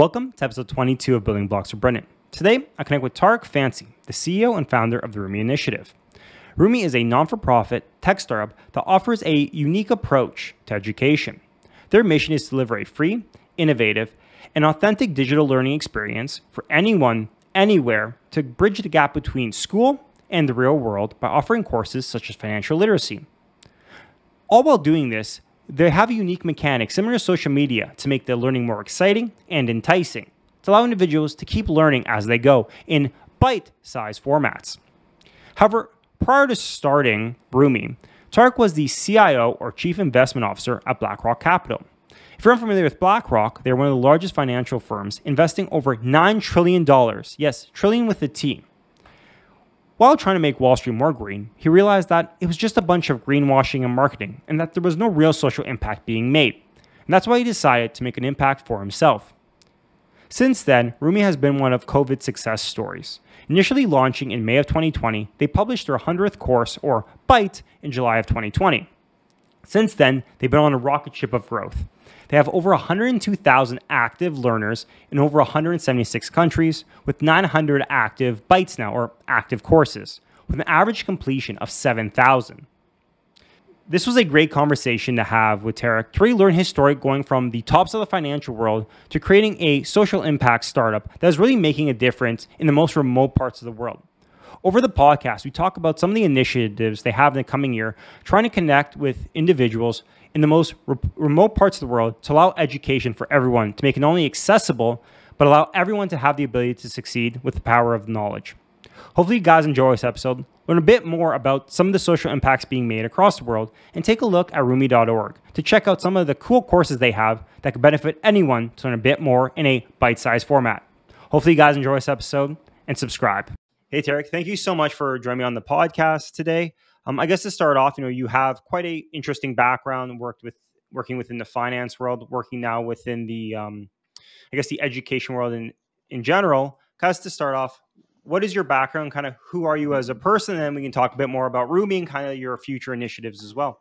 Welcome to episode 22 of Building Blocks for Brennan. Today, I connect with Tariq Fancy, the CEO and founder of the Rumie Initiative. Rumie is a non for profit tech startup that offers a unique approach to education. Their mission is to deliver a free, innovative, and authentic digital learning experience for anyone, anywhere, to bridge the gap between school and the real world by offering courses such as financial literacy. All while doing this, they have a unique mechanic similar to social media to make the learning more exciting and enticing, to allow individuals to keep learning as they go in bite sized formats. However, prior to starting Rumie, Tariq was the CIO or Chief Investment Officer at BlackRock Capital. If you're unfamiliar with BlackRock, they're one of the largest financial firms, investing over $9 trillion. Yes, trillion with a T. While trying to make Wall Street more green, he realized that it was just a bunch of greenwashing and marketing, and that there was no real social impact being made. And that's why he decided to make an impact for himself. Since then, Rumie has been one of COVID's success stories. Initially launching in May of 2020, they published their 100th course, or BITE, in July of 2020. Since then, they've been on a rocket ship of growth. They have over 102,000 active learners in over 176 countries, with 900 active bites now, or active courses, with an average completion of 7,000. This was a great conversation to have with Tariq to really learn his story going from the tops of the financial world to creating a social impact startup that is really making a difference in the most remote parts of the world. Over the podcast, we talk about some of the initiatives they have in the coming year, trying to connect with individuals in the most re- remote parts of the world to allow education for everyone, to make it not only accessible, but allow everyone to have the ability to succeed with the power of knowledge. Hopefully, you guys enjoy this episode, learn a bit more about some of the social impacts being made across the world, and take a look at Rumie.org to check out some of the cool courses they have that could benefit anyone to learn a bit more in a bite sized format. Hopefully, you guys enjoy this episode and subscribe. Hey, Tariq, thank you so much for joining me on the podcast today. Um, I guess to start off, you know, you have quite a interesting background, worked with working within the finance world, working now within the, um, I guess, the education world in in general. Guys, to start off, what is your background? Kind of who are you as a person? And then we can talk a bit more about Rumie and kind of your future initiatives as well.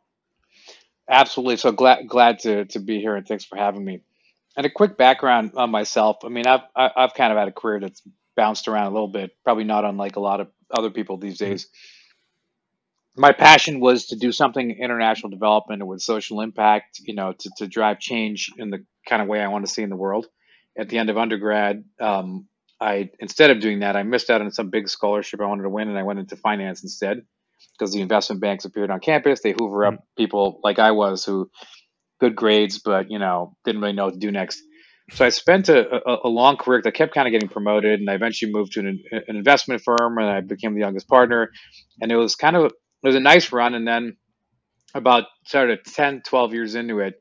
Absolutely. So glad glad to to be here, and thanks for having me. And a quick background on myself. I mean, I've I've kind of had a career that's bounced around a little bit, probably not unlike a lot of other people these mm-hmm. days. My passion was to do something international development with social impact, you know, to, to drive change in the kind of way I want to see in the world. At the end of undergrad, um, I instead of doing that, I missed out on some big scholarship I wanted to win, and I went into finance instead because the investment banks appeared on campus. They hoover up mm. people like I was who good grades, but you know didn't really know what to do next. So I spent a, a, a long career. I kept kind of getting promoted, and I eventually moved to an, an investment firm, and I became the youngest partner. And it was kind of it was a nice run. And then about sort of 10, 12 years into it,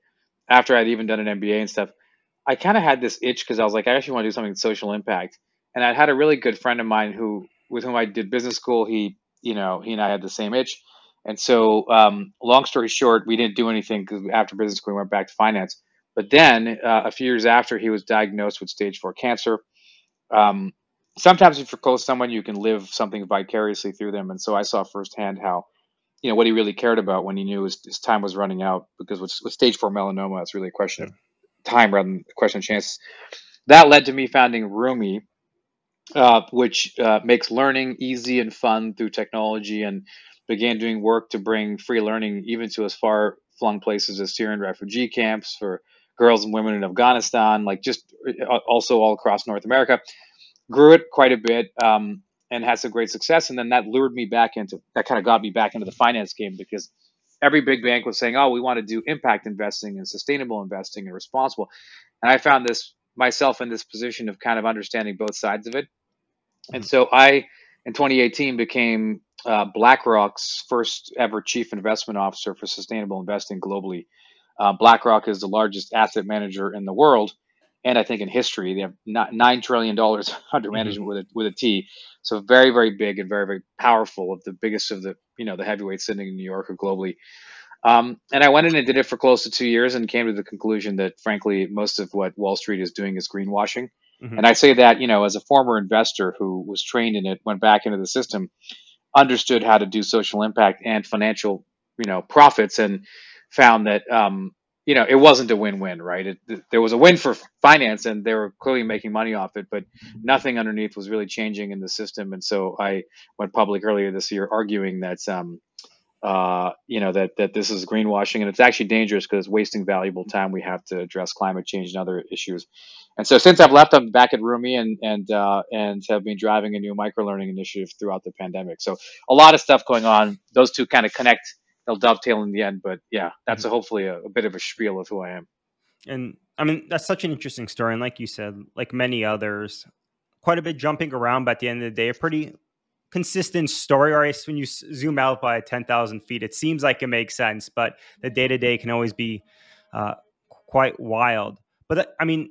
after I'd even done an MBA and stuff, I kind of had this itch because I was like, I actually want to do something social impact. And I had a really good friend of mine who, with whom I did business school. He, you know, he and I had the same itch. And so, um, long story short, we didn't do anything because after business school, we went back to finance. But then, uh, a few years after, he was diagnosed with stage four cancer. Um, sometimes if you're close to someone, you can live something vicariously through them. And so I saw firsthand how, you know, what he really cared about when he knew his, his time was running out. Because with, with stage four melanoma, it's really a question of time rather than a question of chance. That led to me founding Rumie, uh, which uh, makes learning easy and fun through technology, and began doing work to bring free learning even to as far flung places as Syrian refugee camps for girls and women in Afghanistan, like just uh, also all across North America grew it quite a bit um, and had some great success. And then that lured me back into that kind of got me back into the finance game because every big bank was saying, "Oh, we want to do impact investing and sustainable investing and responsible." And I found this myself in this position of kind of understanding both sides of it. And so I, in 2018, became uh, BlackRock's first ever chief investment officer for sustainable investing globally. Uh, BlackRock is the largest asset manager in the world and I think in history they have nine trillion dollars under mm-hmm. management mm-hmm. with a with a T. So very very big and very very powerful of the biggest of the you know the heavyweights sitting in New York or globally. Um, and I went in and did it for close to two years and came to the conclusion that frankly most of what Wall Street is doing is greenwashing. Mm-hmm. And I say that you know as a former investor who was trained in it, went back into the system, understood how to do social impact and financial you know profits, and found that um, you know, it wasn't a win-win, right? It, there was a win for finance, and they were clearly making money off it, but nothing underneath was really changing in the system. And so I went public earlier this year arguing that, um, uh, you know, that that this is greenwashing, and it's actually dangerous because it's wasting valuable time. We have to address climate change and other issues. And so since I've left, I'm back at Rumie and and uh, and have been driving a new micro learning initiative throughout the pandemic. So a lot of stuff going on. Those two kind of connect they'll dovetail in the end. But yeah, that's a, hopefully a, a bit of a spiel of who I am. And I mean, that's such an interesting story. And like you said, like many others, quite a bit jumping around, but at the end of the day, a pretty consistent story. Or when you zoom out by 10,000 feet, it seems like it makes sense, but the day to day can always be uh, quite wild. But uh, I mean,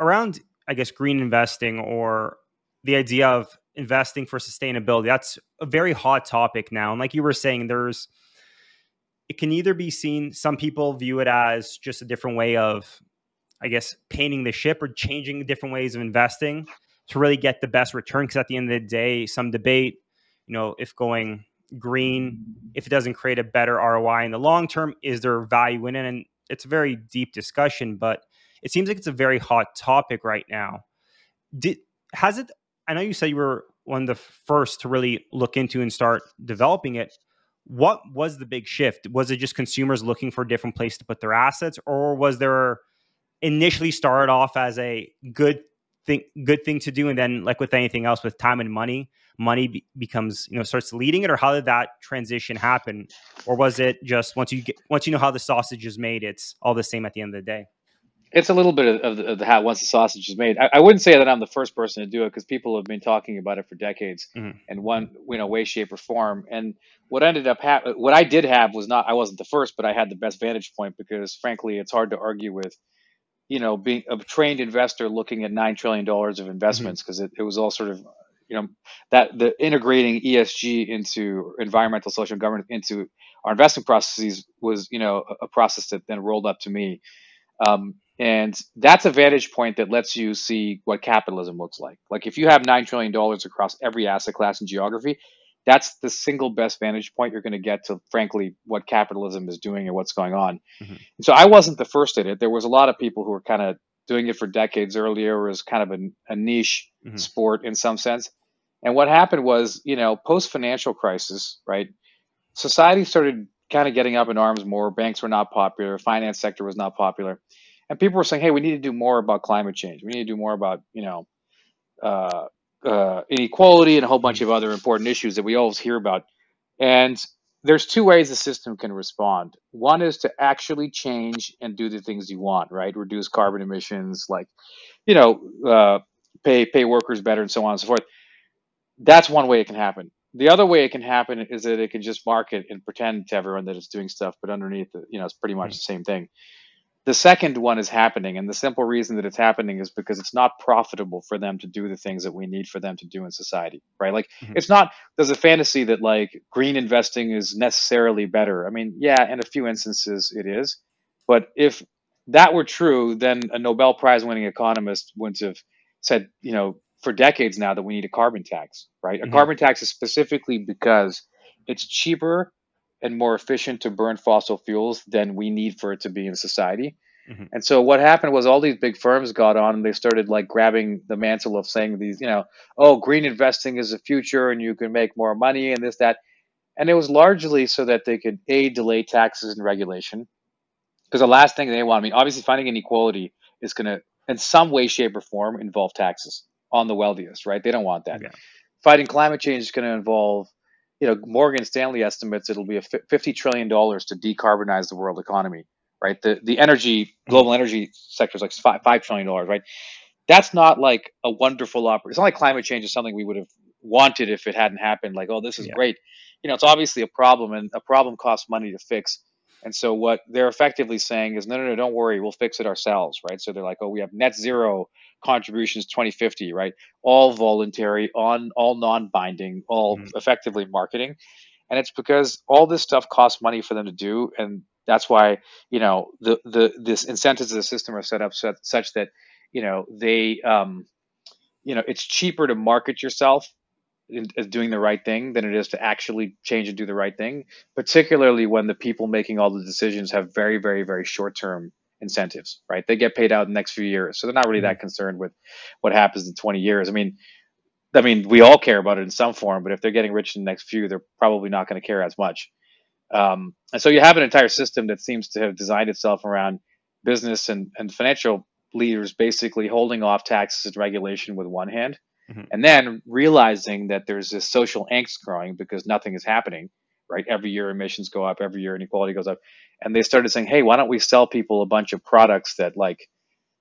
around, I guess, green investing or the idea of investing for sustainability, that's a very hot topic now. And like you were saying, there's it can either be seen, some people view it as just a different way of, I guess, painting the ship or changing different ways of investing to really get the best return. Because at the end of the day, some debate, you know, if going green, if it doesn't create a better ROI in the long term, is there value in it? And it's a very deep discussion, but it seems like it's a very hot topic right now. Did has it? I know you said you were one of the first to really look into and start developing it what was the big shift? Was it just consumers looking for a different place to put their assets, or was there initially started off as a good thing, good thing to do, and then like with anything else, with time and money, money be- becomes you know starts leading it, or how did that transition happen, or was it just once you get once you know how the sausage is made, it's all the same at the end of the day? It's a little bit of, of, the, of the hat once the sausage is made. I, I, wouldn't say that I'm the first person to do it because people have been talking about it for decades mm-hmm. in one you know way, shape, or form. And what ended up ha- what I did have was not I wasn't the first, but I had the best vantage point because frankly, it's hard to argue with you know being a trained investor looking at nine trillion dollars of investments because mm-hmm. it, it was all sort of you know that the integrating ESG into environmental, social, and governance into our investment processes was you know a, a process that then rolled up to me. Um, and that's a vantage point that lets you see what capitalism looks like. Like if you have $9 trillion across every asset class and geography, that's the single best vantage point you're going to get to, frankly, what capitalism is doing and what's going on. Mm-hmm. so I wasn't the first at it. There was a lot of people who were kind of doing it for decades earlier. It was kind of a, a niche mm-hmm. sport in some sense. And what happened was, you know, post financial crisis, right? Society started kind of getting up in arms more. Banks were not popular. Finance sector was not popular and people were saying, "Hey, we need to do more about climate change. We need to do more about you know uh, uh, inequality and a whole bunch of other important issues that we always hear about." And there's two ways the system can respond. One is to actually change and do the things you want, right? Reduce carbon emissions, like you know, uh, pay pay workers better, and so on and so forth. That's one way it can happen. The other way it can happen is that it can just market and pretend to everyone that it's doing stuff, but underneath, you know, it's pretty much the same thing. The second one is happening, and the simple reason that it's happening is because it's not profitable for them to do the things that we need for them to do in society, right? Like, mm-hmm. it's not, there's a fantasy that like green investing is necessarily better. I mean, yeah, in a few instances it is. But if that were true, then a Nobel Prize winning economist wouldn't have said, you know, for decades now that we need a carbon tax, right? Mm-hmm. A carbon tax is specifically because it's cheaper and more efficient to burn fossil fuels than we need for it to be in society. Mm-hmm. And so what happened was all these big firms got on and they started like grabbing the mantle of saying these, you know, oh, green investing is the future and you can make more money and this, that. And it was largely so that they could a delay taxes and regulation. Because the last thing they want, I mean, obviously finding inequality is going to, in some way, shape, or form, involve taxes on the wealthiest, right? They don't want that. Yeah. Fighting climate change is going to involve you know, Morgan Stanley estimates it'll be a fifty trillion dollars to decarbonize the world economy. Right, the the energy global hmm. energy sector is like five five trillion dollars. Right, that's not like a wonderful opportunity. It's not like climate change is something we would have wanted if it hadn't happened. Like, oh, this is yeah. great. You know, it's obviously a problem, and a problem costs money to fix. And so what they're effectively saying is, no, no, no, don't worry, we'll fix it ourselves, right? So they're like, oh, we have net zero contributions 2050, right? All voluntary, on all non-binding, all mm-hmm. effectively marketing. And it's because all this stuff costs money for them to do, and that's why you know the the this incentives of the system are set up such, such that you know they um, you know it's cheaper to market yourself as doing the right thing than it is to actually change and do the right thing, particularly when the people making all the decisions have very, very, very short term incentives, right? They get paid out in the next few years. So they're not really that mm-hmm. concerned with what happens in 20 years. I mean, I mean, we all care about it in some form, but if they're getting rich in the next few, they're probably not going to care as much. Um, and so you have an entire system that seems to have designed itself around business and, and financial leaders basically holding off taxes and regulation with one hand, mm-hmm. and then realizing that there's this social angst growing because nothing is happening. Right, every year emissions go up, every year inequality goes up, and they started saying, "Hey, why don't we sell people a bunch of products that like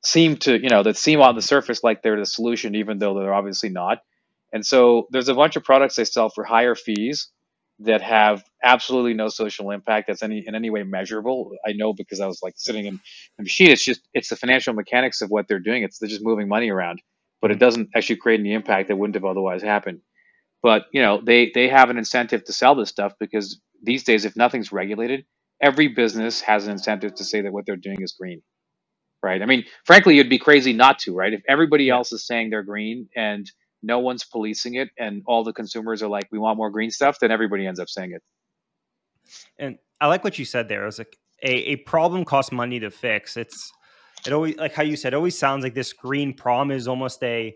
seem to, you know, that seem on the surface like they're the solution, even though they're obviously not." And so there's a bunch of products they sell for higher fees that have absolutely no social impact that's any in any way measurable. I know because I was like sitting in the machine. It's just it's the financial mechanics of what they're doing. It's they're just moving money around, but it doesn't actually create any impact that wouldn't have otherwise happened. But you know they they have an incentive to sell this stuff because these days if nothing's regulated, every business has an incentive to say that what they're doing is green, right? I mean, frankly, it'd be crazy not to, right? If everybody else is saying they're green and no one's policing it and all the consumers are like we want more green stuff then everybody ends up saying it and i like what you said there it was like a, a problem costs money to fix it's it always like how you said it always sounds like this green problem is almost a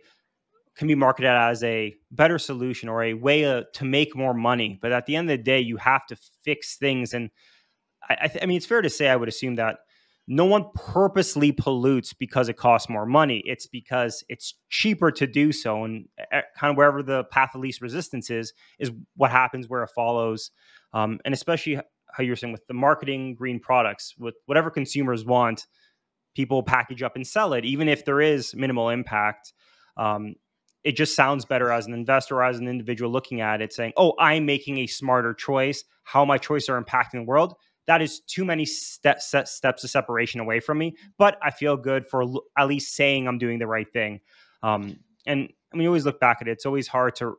can be marketed as a better solution or a way to, to make more money but at the end of the day you have to fix things and I, I, th- I mean it's fair to say i would assume that no one purposely pollutes because it costs more money. It's because it's cheaper to do so. And eh, kind of wherever the path of least resistance is, is what happens where it follows. Um, and especially how you're saying with the marketing green products, with whatever consumers want, people package up and sell it, even if there is minimal impact. Um, it just sounds better as an investor or as an individual looking at it, saying, "Oh, I'm making a smarter choice. How my choices are impacting the world." that is too many ste- steps of separation away from me. But I feel good for at least saying I'm doing the right thing. Um, and I mean, you always look back at it. It's always hard to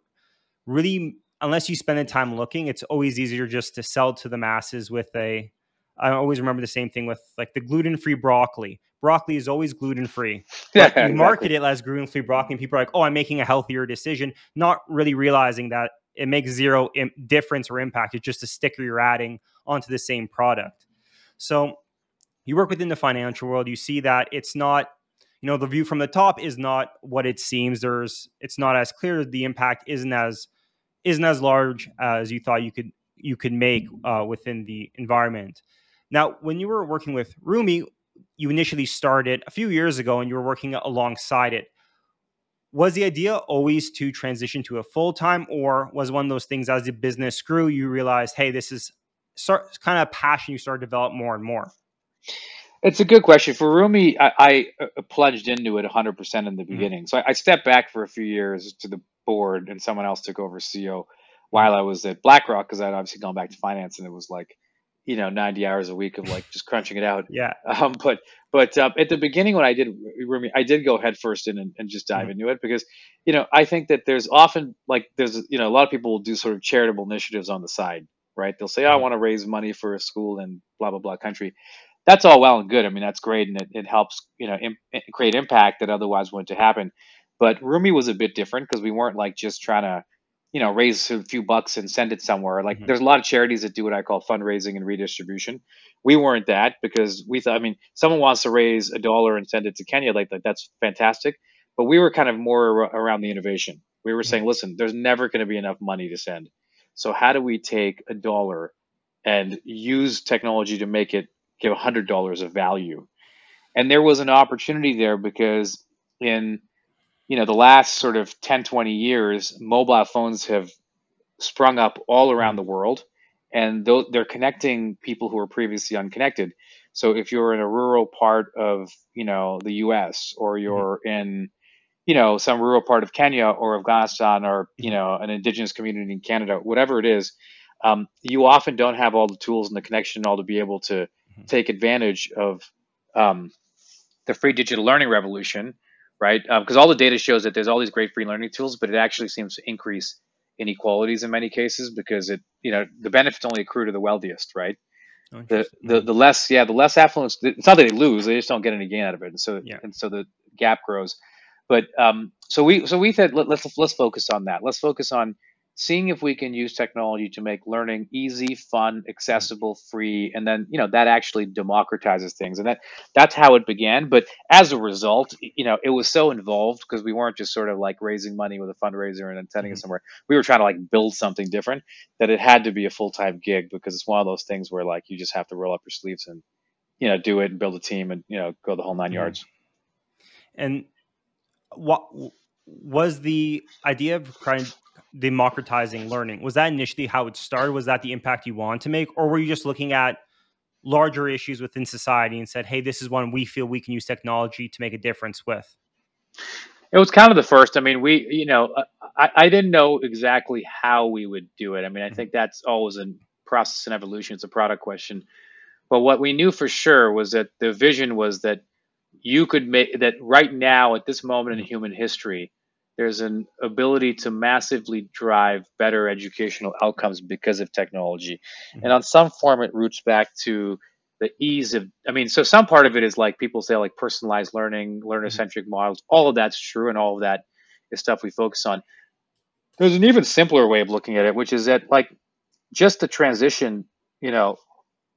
really, unless you spend the time looking, it's always easier just to sell to the masses with a. I always remember the same thing with like the gluten free broccoli. Broccoli is always gluten free. Yeah, you exactly. market it as gluten free broccoli, and people are like, "Oh, I'm making a healthier decision," not really realizing that it makes zero Im- difference or impact. It's just a sticker you're adding onto the same product. So you work within the financial world, you see that it's not, you know, the view from the top is not what it seems. There's, it's not as clear. The impact isn't as, isn't as large as you thought you could you could make uh, within the environment. Now, when you were working with Rumie, you initially started a few years ago, and you were working alongside it was the idea always to transition to a full time, or was one of those things as the business grew, you realized, hey, this is start kind of passion you started to develop more and more? It's a good question. For Rumie, I, I uh, plunged into it 100% in the mm-hmm. beginning. Mm-hmm. So I, I, stepped back for a few years to the board, and someone else took over CEO while I was at BlackRock because I'd obviously gone back to finance, and it was like you know 90 hours a week of like just crunching it out. Yeah. Um, but but um, at the beginning when i did Rumie, i did go head first in and, and just dive mm-hmm. into it because you know i think that there's often like there's you know a lot of people will do sort of charitable initiatives on the side right? They'll say oh, i mm-hmm. want to raise money for a school in blah blah blah country. That's all well and good. I mean that's great and it, it helps you know Im- create impact that otherwise wouldn't have happened. But rumie was a bit different because we weren't like just trying to you know, raise a few bucks and send it somewhere. Like mm-hmm. there's a lot of charities that do what I call fundraising and redistribution. We weren't that because we thought, I mean, someone wants to raise a dollar and send it to Kenya, like, that's fantastic. But we were kind of more around the innovation. We were mm-hmm. saying, listen, there's never going to be enough money to send. So how do we take a dollar and use technology to make it give a hundred dollars of value? And there was an opportunity there because in you know, the last sort of 10, 20 years, mobile phones have sprung up all around the world and they're connecting people who were previously unconnected. So if you're in a rural part of, you know, the US or mm-hmm. you're mm-hmm. in, you know, some rural part of Kenya or Afghanistan or, you know, an indigenous community in Canada, whatever it is, um, you often don't have all the tools and the connection all to be able to mm-hmm. take advantage of um, the free digital learning revolution right? Because um, all the data shows that there's all these great free learning tools, but it actually seems to increase inequalities in many cases because it, you know, the benefits only accrue to the wealthiest, right? Oh, the, the the less, yeah, the less affluence. It's not that they lose; they just don't get any gain out of it, and so yeah. and so the gap grows. But um, so we so we said let, let's let's focus on that. Let's focus on seeing if we can use technology to make learning easy, fun, accessible, free, and then you know that actually democratizes things, and that that's how it began. But as a result, you know, it was so involved because we weren't just sort of like raising money with a fundraiser and then sending it somewhere. We were trying to like build something different that it had to be a full time gig because it's one of those things where like you just have to roll up your sleeves and you know do it and build a team and you know go the whole 9 Mhm. yards. And what was the idea of kind democratizing learning? Was that initially how it started? Was that the impact you wanted to make, or were you just looking at larger issues within society and said, "Hey, this is one we feel we can use technology to make a difference with"? It was kind of the first. I mean, we, you know, uh, I, I didn't know exactly how we would do it. I mean, I Mhm. think that's always a process and evolution. It's a product question. But what we knew for sure was that the vision was that you could make that right now at this moment in human history, there's an ability to massively drive better educational outcomes because of technology. And Mhm. on some form, it roots back to the ease of, I mean, so some part of it is like people say, like personalized learning, learner centric models. All of that's true, and all of that is stuff we focus on. There's an even simpler way of looking at it, which is that, like, just the transition, you know,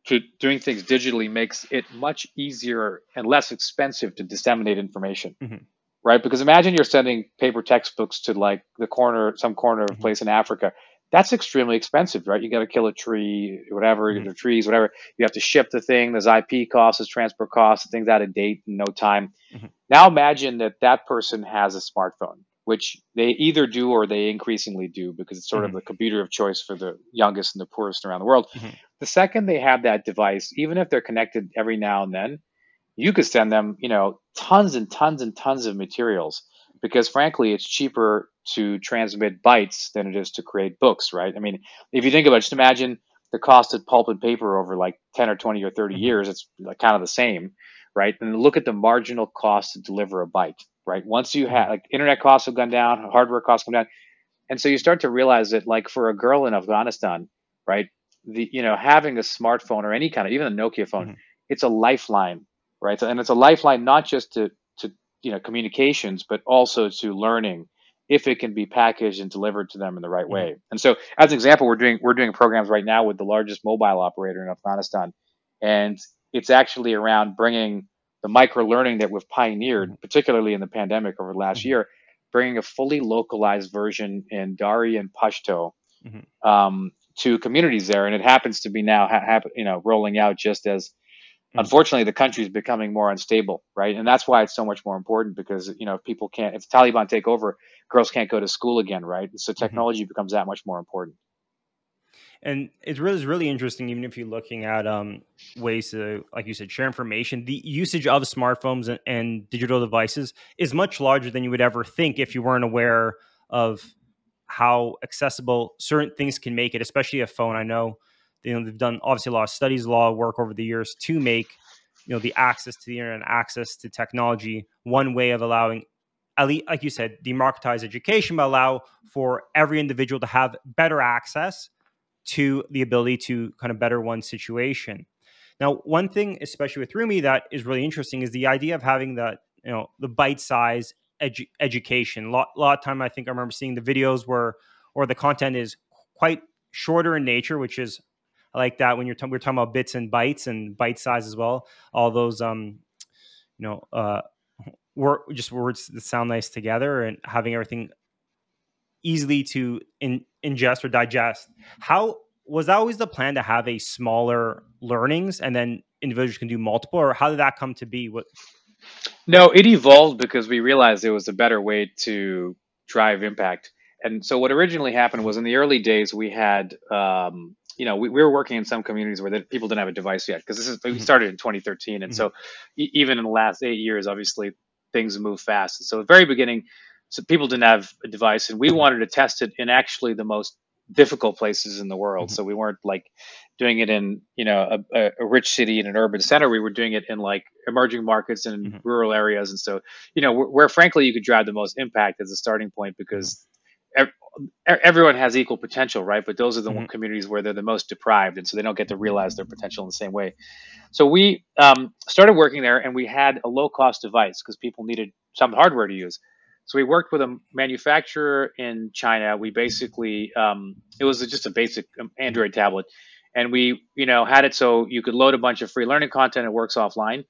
to doing things digitally makes it much easier and less expensive to disseminate information Mhm. right because imagine you're sending paper textbooks to like the corner some corner of Mhm. place in africa that's extremely expensive right you got to kill a tree whatever Mhm. the trees whatever you have to ship the thing there's ip costs there's transport costs the thing's out of date in no time Mhm. now imagine that that person has a smartphone which they either do or they increasingly do because it's sort of Mhm. the computer of choice for the youngest and the poorest around the world Mhm. The second they have that device, even if they're connected every now and then, you could send them, you know, tons and tons and tons of materials because frankly, it's cheaper to transmit bytes than it is to create books, right? I mean, if you think about it, just imagine the cost of pulp and paper over like 10 or 20 or 30 Mhm. years, it's kind of the same, right? And look at the marginal cost to deliver a byte, right? Once you have Mhm. like internet costs have gone down, hardware costs come down, and so you start to realize that like for a girl in Afghanistan, right? The you know having a smartphone or any kind of even a Nokia phone, Mhm. it's a lifeline, right? So, and it's a lifeline not just to to you know communications, but also to learning if it can be packaged and delivered to them in the right Mhm. way. And so, as an example, we're doing we're doing programs right now with the largest mobile operator in Afghanistan, and it's actually around bringing the micro learning that we've pioneered, Mhm. particularly in the pandemic over the last Mhm. year, bringing a fully localized version in Dari and Pashto Mhm. um, to communities there, and it happens to be now ha- you know rolling out just as Mhm. unfortunately the country is becoming more unstable, right? And that's why it's so much more important because you know if people can't if the Taliban take over, girls can't go to school again, right? So Mhm. technology becomes that much more important. And it's really, it's really interesting, even if you're looking at um, ways to, like you said, share information. The usage of smartphones and, and digital devices is much larger than you would ever think if you weren't aware of how accessible certain things can make it, especially a phone. I know, you know they've done obviously a lot of studies, a lot of work over the years to make you know the access to the internet, access to technology, one way of allowing, at least, like you said, democratize education, but allow for every individual to have better access to the ability to kind of better one's situation. Now, one thing, especially with Rumie, that is really interesting is the idea of having that, you know, the bite size edu- education. A lot, lot of time, I think I remember seeing the videos where, or the content is quite shorter in nature, which is I like that when you're talking, we're talking about bits and bytes and bite size as well. All those, um, you know, uh, word, just words that sound nice together and having everything easily to in, ingest or digest. How was that always the plan to have a smaller learnings and then individuals can do multiple, or how did that come to be? What? No, it evolved because we realized there was a better way to drive impact. And so what originally happened was in the early days we had um, you know we, we were working in some communities where the, people didn't have a device yet because this is we Mhm. started in 2013 and Mhm. so e- even in the last eight years obviously things move fast. So at the very beginning so people didn't have a device and we wanted to test it in actually the most difficult places in the world. Mhm. So we weren't like doing it in you know a, a, rich city in an urban center. We were doing it in like emerging markets and Mhm. rural areas, and so you know where, where frankly you could drive the most impact as a starting point because ev- e- everyone has equal potential, right? But those are the one Mhm. communities where they're the most deprived, and so they don't get to realize their potential in the same way. So we um, started working there, and we had a low cost device because people needed some hardware to use. So we worked with a manufacturer in China. We basically um, it was just a basic um, Android tablet, and we you know had it so you could load a bunch of free learning content. It works offline.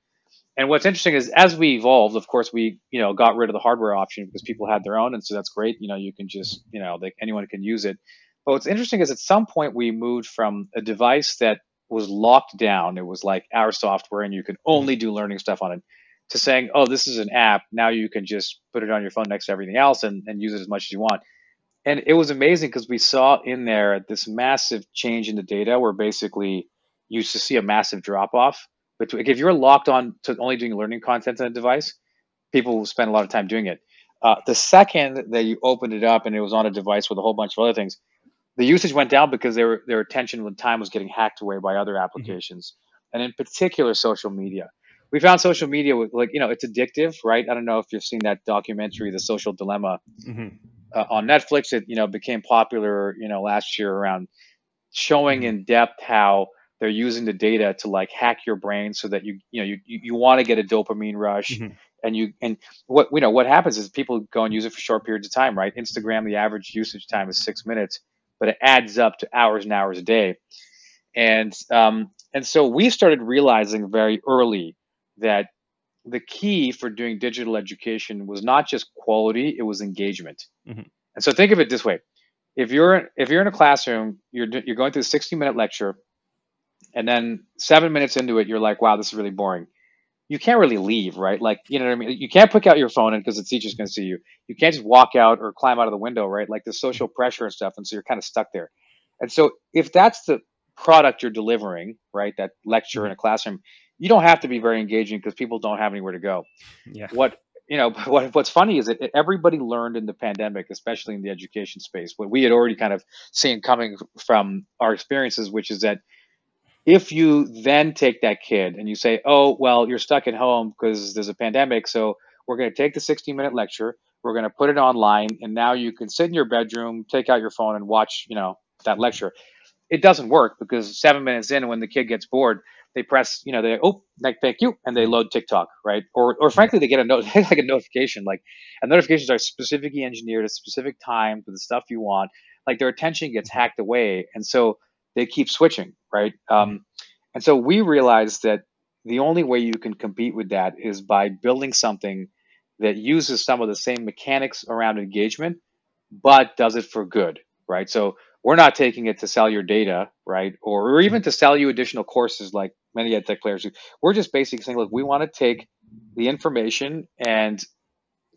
And what's interesting is as we evolved, of course, we you know got rid of the hardware option because people had their own, and so that's great. You know, you can just you know they, anyone can use it. But what's interesting is at some point we moved from a device that was locked down. It was like our software, and you could only do learning stuff on it to saying, oh, this is an app. Now you can just put it on your phone next to everything else and, and use it as much as you want. And it was amazing because we saw in there this massive change in the data where basically you used to see a massive drop off. But if you're locked on to only doing learning content on a device, people will spend a lot of time doing it. Uh, the second that you opened it up and it was on a device with a whole bunch of other things, the usage went down because their their attention and time was getting hacked away by other mm-hmm. applications, mm-hmm. and in particular social media we found social media like you know it's addictive right i don't know if you've seen that documentary the social dilemma mm-hmm. Uh, on netflix it you know became popular you know last year around showing mm-hmm. in depth how they're using the data to like hack your brain so that you you know you you, you want to get a dopamine rush mm-hmm. and you and what you know what happens is people go and use it for short periods of time right instagram the average usage time is six minutes but it adds up to hours and hours a day and um, and so we started realizing very early that the key for doing digital education was not just quality, it was engagement. Mm-hmm. And so think of it this way. If you're if you're in a classroom, you're you're going through a 60 minute lecture and then 7 minutes into it you're like, "Wow, this is really boring." You can't really leave, right? Like, you know what I mean? You can't pick out your phone because the teacher's going to see you. You can't just walk out or climb out of the window, right? Like the social pressure and stuff and so you're kind of stuck there. And so if that's the product you're delivering, right? That lecture in a mm-hmm. classroom, you don't have to be very engaging because people don't have anywhere to go. Yeah. What you know, what, what's funny is that everybody learned in the pandemic, especially in the education space, what we had already kind of seen coming from our experiences, which is that if you then take that kid and you say, oh, well, you're stuck at home because there's a pandemic, so we're going to take the 60 minute lecture, we're going to put it online, and now you can sit in your bedroom, take out your phone, and watch, you know, that lecture. It doesn't work because seven minutes in, when the kid gets bored, they press, you know, they oh, thank you, and they load TikTok, right? Or, or frankly, they get a note like a notification, like, and notifications are specifically engineered at specific time for the stuff you want. Like their attention gets hacked away, and so they keep switching, right? Um, and so we realized that the only way you can compete with that is by building something that uses some of the same mechanics around engagement, but does it for good, right? So we're not taking it to sell your data, right? Or, or even to sell you additional courses like many ed tech players do. We're just basically saying, look, we want to take the information and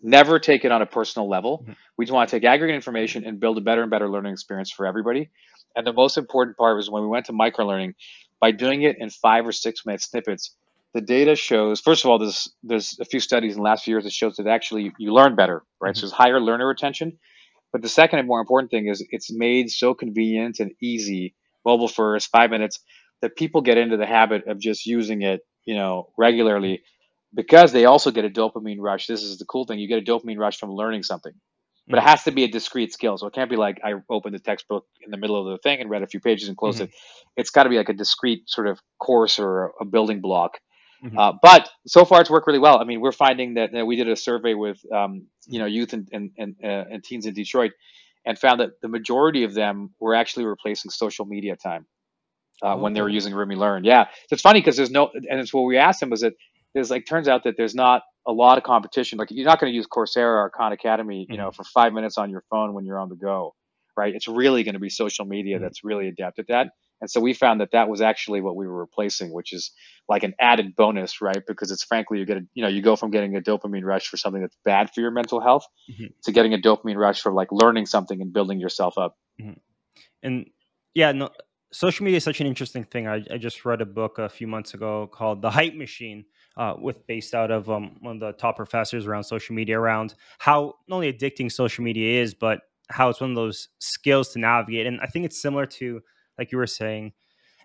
never take it on a personal level. Mm-hmm. We just want to take aggregate information and build a better and better learning experience for everybody. And the most important part was when we went to microlearning, by doing it in five or six minute snippets, the data shows first of all there's there's a few studies in the last few years that shows that actually you learn better right mm-hmm. so there's higher learner retention but the second and more important thing is it's made so convenient and easy, mobile first, five minutes, that people get into the habit of just using it, you know, regularly because they also get a dopamine rush. This is the cool thing. You get a dopamine rush from learning something. But mm-hmm. it has to be a discrete skill. So it can't be like I opened the textbook in the middle of the thing and read a few pages and closed mm-hmm. it. It's got to be like a discrete sort of course or a building block Mm-hmm. Uh, but so far, it's worked really well. I mean, we're finding that, that we did a survey with um, you know youth and and, and, uh, and teens in Detroit, and found that the majority of them were actually replacing social media time uh, when they were using Rumie Learn. Yeah, so it's funny because there's no, and it's what we asked them was that there's like turns out that there's not a lot of competition. Like you're not going to use Coursera or Khan Academy, you know, mm-hmm. for five minutes on your phone when you're on the go, right? It's really going to be social media mm-hmm. that's really adept at that. And so we found that that was actually what we were replacing, which is like an added bonus, right? Because it's frankly, you get a, you know, you go from getting a dopamine rush for something that's bad for your mental health mm-hmm. to getting a dopamine rush for like learning something and building yourself up. Mm-hmm. And yeah, no, social media is such an interesting thing. I, I, just read a book a few months ago called The Hype Machine, uh, with based out of um, one of the top professors around social media, around how not only addicting social media is, but how it's one of those skills to navigate. And I think it's similar to like you were saying,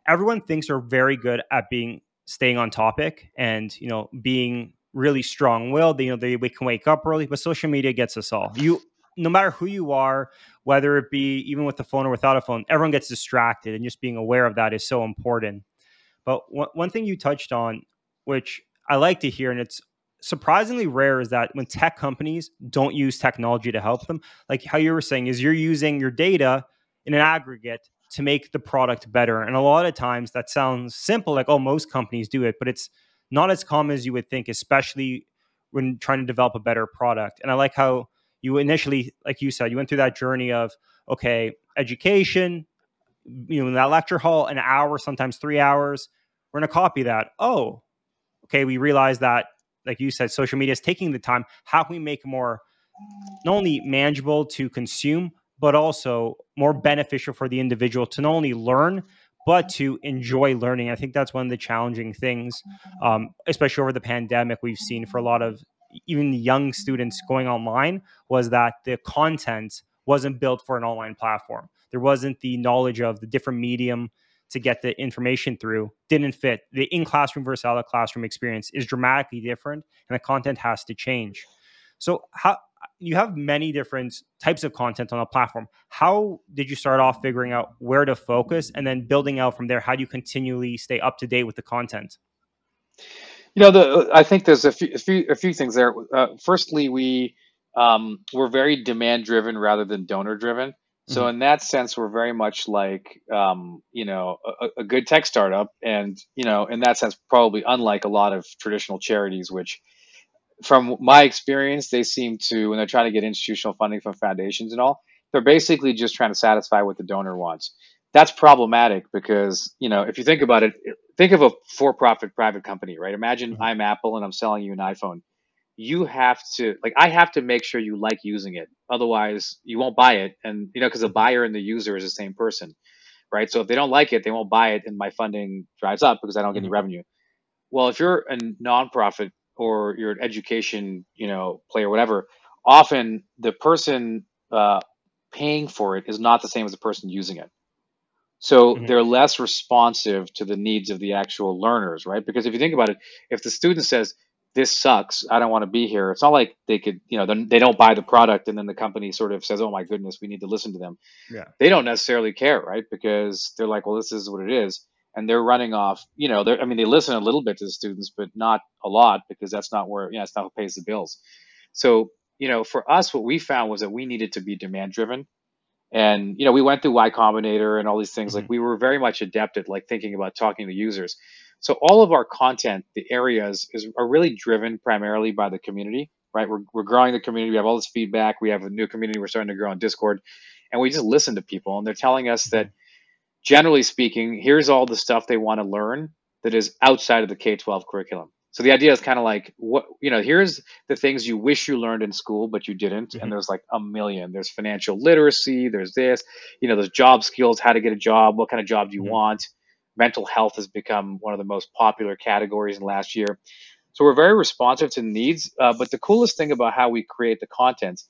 everyone thinks they're very good at being staying on topic and you know being really strong-willed. You know, they we can wake up early, but social media gets us all. You, no matter who you are, whether it be even with the phone or without a phone, everyone gets distracted, and just being aware of that is so important. But one, one thing you touched on, which I like to hear, and it's surprisingly rare is that when tech companies don't use technology to help them, like how you were saying, is you're using your data in an aggregate to make the product better. And a lot of times that sounds simple, like, oh, most companies do it, but it's not as common as you would think, especially when trying to develop a better product. And I like how you initially, like you said, you went through that journey of, okay, education, you know, in that lecture hall, an hour, sometimes three hours. We're going to copy that. Oh, okay. We realize that, like you said, social media is taking the time. How can we make more not only manageable to consume, but also more beneficial for the individual to not only learn, but to enjoy learning. I think that's one of the challenging things, um, especially over the pandemic, we've seen for a lot of even young students going online was that the content wasn't built for an online platform. There wasn't the knowledge of the different medium to get the information through didn't fit. The in classroom versus out of classroom experience is dramatically different, and the content has to change. So, how you have many different types of content on a platform. How did you start off figuring out where to focus, and then building out from there? How do you continually stay up to date with the content? You know, the I think there's a few a few, a few things there. Uh, firstly, we um, we're very demand driven rather than donor driven. So mm-hmm. in that sense, we're very much like um, you know a, a, good tech startup, and you know in that sense, probably unlike a lot of traditional charities, which from my experience, they seem to when they're trying to get institutional funding from foundations and all, they're basically just trying to satisfy what the donor wants. That's problematic because you know if you think about it, think of a for-profit private company, right? Imagine mm-hmm. I'm Apple and I'm selling you an iPhone you have to like i have to make sure you like using it otherwise you won't buy it and you know because the buyer and the user is the same person right so if they don't like it they won't buy it and my funding dries up because i don't get any mm-hmm. revenue well if you're a nonprofit or you're an education you know player whatever often the person uh, paying for it is not the same as the person using it so mm-hmm. they're less responsive to the needs of the actual learners right because if you think about it if the student says this sucks. I don't want to be here. It's not like they could, you know, they don't buy the product and then the company sort of says, oh my goodness, we need to listen to them. Yeah. They don't necessarily care, right? Because they're like, well, this is what it is. And they're running off, you know, they're, I mean, they listen a little bit to the students, but not a lot because that's not where, you know, it's not who pays the bills. So, you know, for us, what we found was that we needed to be demand driven. And, you know, we went through Y Combinator and all these things. Mm-hmm. Like we were very much adept at like thinking about talking to users. So all of our content, the areas is are really driven primarily by the community, right? We're, we're growing the community. We have all this feedback. We have a new community. We're starting to grow on Discord and we just listen to people and they're telling us that generally speaking, here's all the stuff they want to learn that is outside of the K-12 curriculum. So the idea is kind of like what you know. Here's the things you wish you learned in school, but you didn't. Mm-hmm. And there's like a million. There's financial literacy. There's this. You know, there's job skills. How to get a job. What kind of job do you mm-hmm. want? mental health has become one of the most popular categories in last year. So we're very responsive to needs. Uh, but the coolest thing about how we create the content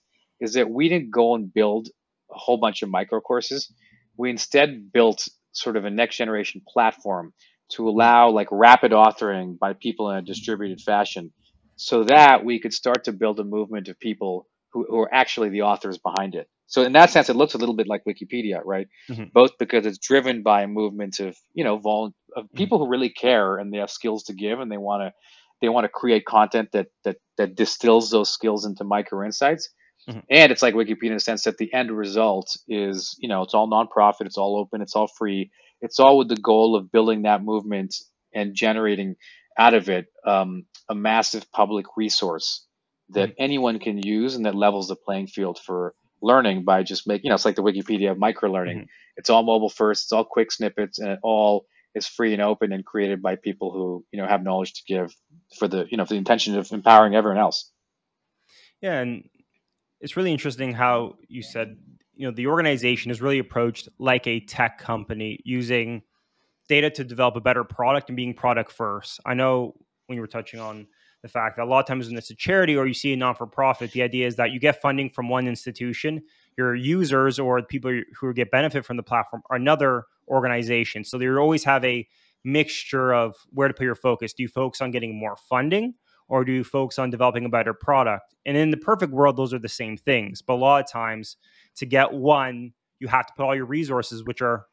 is that we didn't go and build a whole bunch of micro courses. We instead built sort of a next generation platform to allow like rapid authoring by people in a distributed fashion so that we could start to build a movement of people who, who are actually the authors behind it. So in that sense, it looks a little bit like Wikipedia, right? Mm-hmm. Both because it's driven by a movement of you know vol- of mm-hmm. people who really care and they have skills to give and they want to they want to create content that that that distills those skills into micro insights. Mm-hmm. And it's like Wikipedia in the sense that the end result is you know it's all nonprofit, it's all open, it's all free, it's all with the goal of building that movement and generating out of it um, a massive public resource that mm-hmm. anyone can use and that levels the playing field for learning by just making, you know, it's like the Wikipedia of micro learning. Mm-hmm. It's all mobile first, it's all quick snippets, and it all is free and open and created by people who, you know, have knowledge to give for the, you know, for the intention of empowering everyone else. Yeah. And it's really interesting how you said, you know, the organization is really approached like a tech company using data to develop a better product and being product first. I know when you were touching on the fact that a lot of times when it's a charity or you see a non for profit, the idea is that you get funding from one institution, your users or people who get benefit from the platform are another organization. So you always have a mixture of where to put your focus. Do you focus on getting more funding or do you focus on developing a better product? And in the perfect world, those are the same things. But a lot of times to get one, you have to put all your resources, which are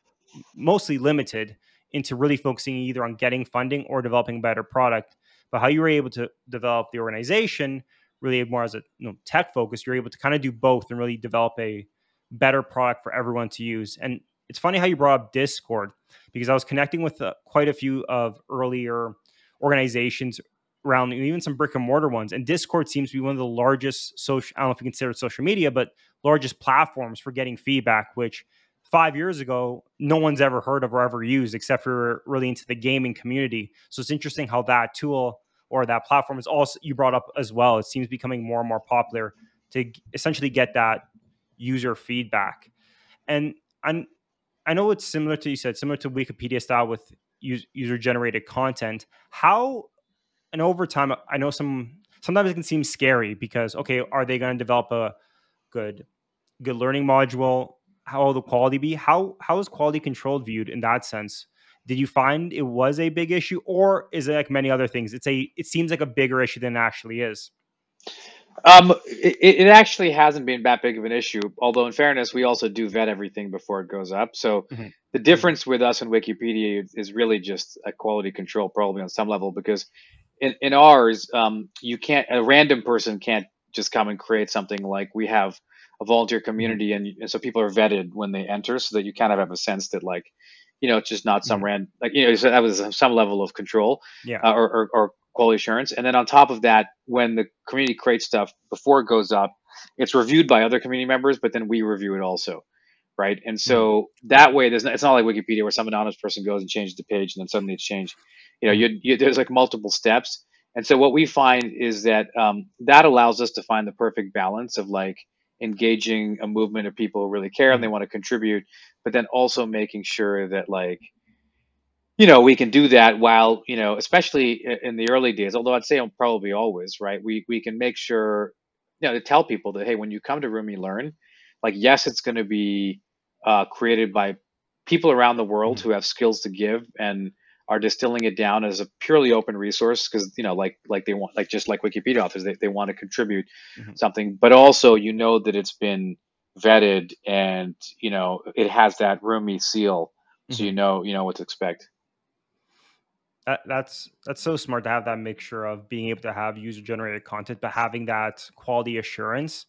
mostly limited, into really focusing either on getting funding or developing a better product. but how you were able to develop the organization really more as a you know, tech focus, you're able to kind of do both and really develop a better product for everyone to use. And it's funny how you brought up Discord because I was connecting with uh, quite a few of earlier organizations around even some brick and mortar ones. And Discord seems to be one of the largest social, I don't know if you consider it social media, but largest platforms for getting feedback, which five years ago, no one's ever heard of or ever used except for really into the gaming community. So it's interesting how that tool or that platform is also, you brought up as well. It seems becoming more and more popular to essentially get that user feedback. And I'm, I know it's similar to, you said, similar to Wikipedia style with user generated content. How and over time, I know some sometimes it can seem scary because okay, are they going to develop a good good learning module? How will the quality be? How how is quality controlled viewed in that sense? Did you find it was a big issue, or is it like many other things? It's a it seems like a bigger issue than it actually is. Um, it, it actually hasn't been that big of an issue. Although, in fairness, we also do vet everything before it goes up. So mm-hmm. the difference with us and Wikipedia is really just a quality control, probably on some level, because in, in ours, um, you can't a random person can't just come and create something like we have a volunteer community, and, and so people are vetted when they enter, so that you kind of have a sense that like, you know, it's just not some mm-hmm. random like you know so that was some level of control, yeah, uh, or, or, or quality assurance. And then on top of that, when the community creates stuff before it goes up, it's reviewed by other community members, but then we review it also. Right. And so mm-hmm. that way, there's not, it's not like Wikipedia where some anonymous person goes and changes the page and then suddenly it's changed. You know, you, you, there's like multiple steps. And so what we find is that um, that allows us to find the perfect balance of like engaging a movement of people who really care and they mm-hmm. want to contribute, but then also making sure that like you know, we can do that while, you know, especially in the early days, although I'd say probably always, right? We, we can make sure, you know, to tell people that, hey, when you come to Rumie Learn, like, yes, it's going to be uh, created by people around the world mm-hmm. who have skills to give and are distilling it down as a purely open resource because, you know, like, like they want, like, just like Wikipedia authors, they, they want to contribute mm-hmm. something, but also, you know, that it's been vetted and, you know, it has that Rumie seal. So mm-hmm. you know, you know what to expect. That, that's that's so smart to have that mixture of being able to have user generated content, but having that quality assurance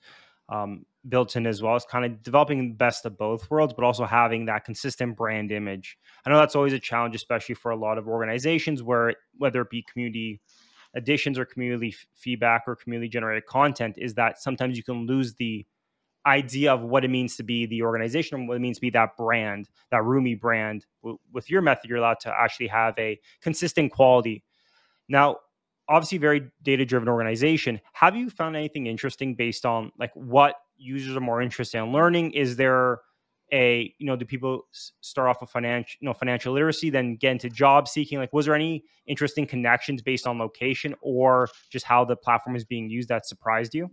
um, built in as well. It's kind of developing the best of both worlds, but also having that consistent brand image. I know that's always a challenge, especially for a lot of organizations where whether it be community additions or community f- feedback or community generated content, is that sometimes you can lose the idea of what it means to be the organization and what it means to be that brand, that Rumie brand. with your method, you're allowed to actually have a consistent quality. Now, obviously, very data driven organization. Have you found anything interesting based on like what users are more interested in learning? Is there a you know do people start off with financial you know financial literacy then get into job seeking like was there any interesting connections based on location or just how the platform is being used that surprised you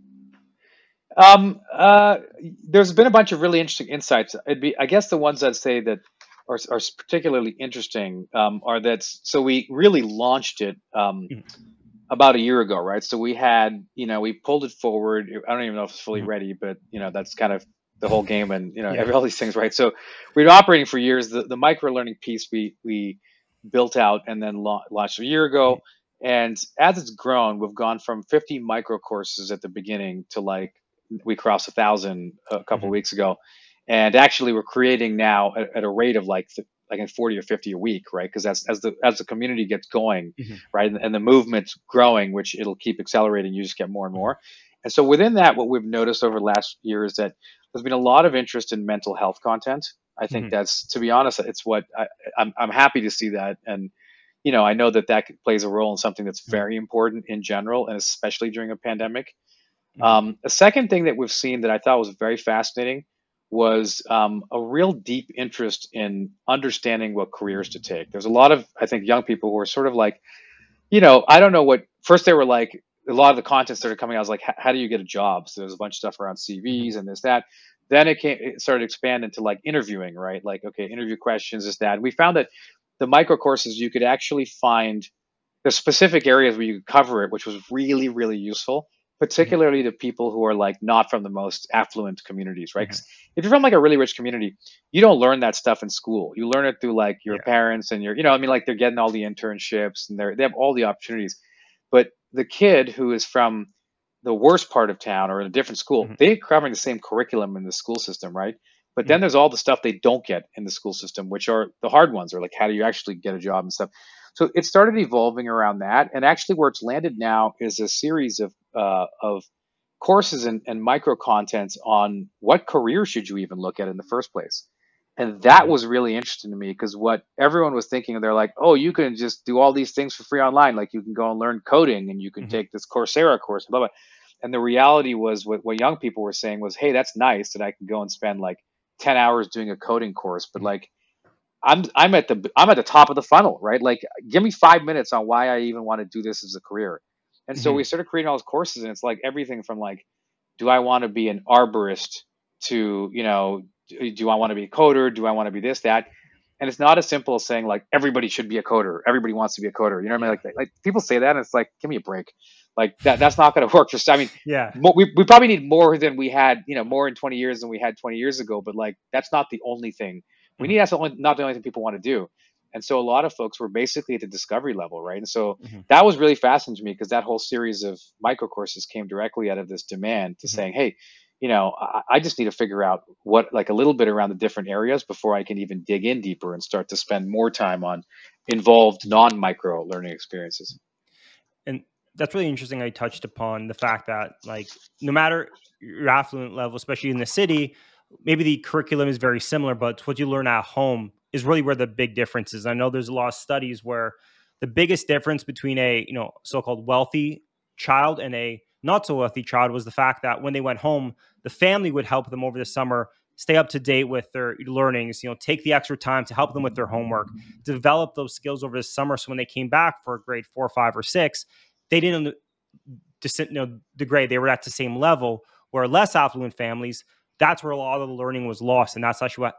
um, uh, there's been a bunch of really interesting insights. It'd be, I guess, the ones i'd say that are, are particularly interesting um, are that. So we really launched it um, mm-hmm. About a year ago, right? So we had, you know, we pulled it forward. I don't even know if it's fully mm-hmm. ready, but you know, that's kind of the whole game, and you know, yeah. every, all these things, right? So we've been operating for years. The, the micro learning piece we we built out and then la- launched a year ago. And as it's grown, we've gone from 50 micro courses at the beginning to like we crossed a thousand a couple mm-hmm. weeks ago, and actually we're creating now at, at a rate of like like in 40 or 50 a week, right? Because as as the as the community gets going, mm-hmm. right, and, and, the movement's growing, which it'll keep accelerating, you just get more and more. And so within that, what we've noticed over the last year is that there's been a lot of interest in mental health content. I think mm-hmm. that's, to be honest, it's what I, I'm I'm happy to see that, and you know, I know that that plays a role in something that's mm-hmm. very important in general, and especially during a pandemic. Mm-hmm. Um, a second thing that we've seen that I thought was very fascinating was um, a real deep interest in understanding what careers to take. There's a lot of, I think, young people who are sort of like, you know, I don't know what, first they were like, a lot of the content started coming out was like, how do you get a job? So there's a bunch of stuff around CVs and this, that. Then it came, it started expanding to like interviewing, right? Like, okay, interview questions, is that. we found that the micro courses, you could actually find the specific areas where you could cover it, which was really, really useful particularly mm-hmm. to people who are like not from the most affluent communities, right? Mm-hmm. if you're from like a really rich community, you don't learn that stuff in school. You learn it through like your yeah. parents and your, you know, I mean, like they're getting all the internships and they're they have all the opportunities. but the kid who is from the worst part of town or in a different school, mm-hmm. they're covering the same curriculum in the school system, right? But then mm-hmm. there's all the stuff they don't get in the school system, which are the hard ones, or like how do you actually get a job and stuff. So it started evolving around that, and actually where it's landed now is a series of uh, of courses and, and micro contents on what career should you even look at in the first place. And that was really interesting to me because what everyone was thinking, they're like, oh, you can just do all these things for free online. Like you can go and learn coding and you can mm-hmm. take this Coursera course, blah, blah. And the reality was what, what young people were saying was, hey, that's nice that I can go and spend like 10 hours doing a coding course. But mm-hmm. like, I'm, I'm at the, I'm at the top of the funnel, right? Like give me five minutes on why I even want to do this as a career. And so mm-hmm. we started creating all those courses and it's like everything from like, do I want to be an arborist to, you know, do I want to be a coder? Do I want to be this, that? And it's not as simple as saying like everybody should be a coder. Everybody wants to be a coder. You know what I mean? Like, like people say that, and it's like, give me a break. Like that, that's not going to work. Just, I mean, yeah, we, we probably need more than we had, you know, more in 20 years than we had 20 years ago. But like, that's not the only thing. We mm-hmm. need that's the only, not the only thing people want to do. And so a lot of folks were basically at the discovery level, right? And so mm-hmm. that was really fascinating to me because that whole series of micro courses came directly out of this demand to mm-hmm. saying, hey, you know, I, I, just need to figure out what, like a little bit around the different areas before I can even dig in deeper and start to spend more time on involved non micro learning experiences. And that's really interesting. I touched upon the fact that, like, no matter your affluent level, especially in the city, maybe the curriculum is very similar, but what you learn at home is really where the big difference is. I know there's a lot of studies where the biggest difference between a you know so-called wealthy child and a not so wealthy child was the fact that when they went home, the family would help them over the summer stay up to date with their learnings, you know, take the extra time to help them with their homework, develop those skills over the summer. So when they came back for grade four, five, or six, they didn't you know, degrade. They were at the same level. Where less affluent families, that's where a lot of the learning was lost. And that's actually what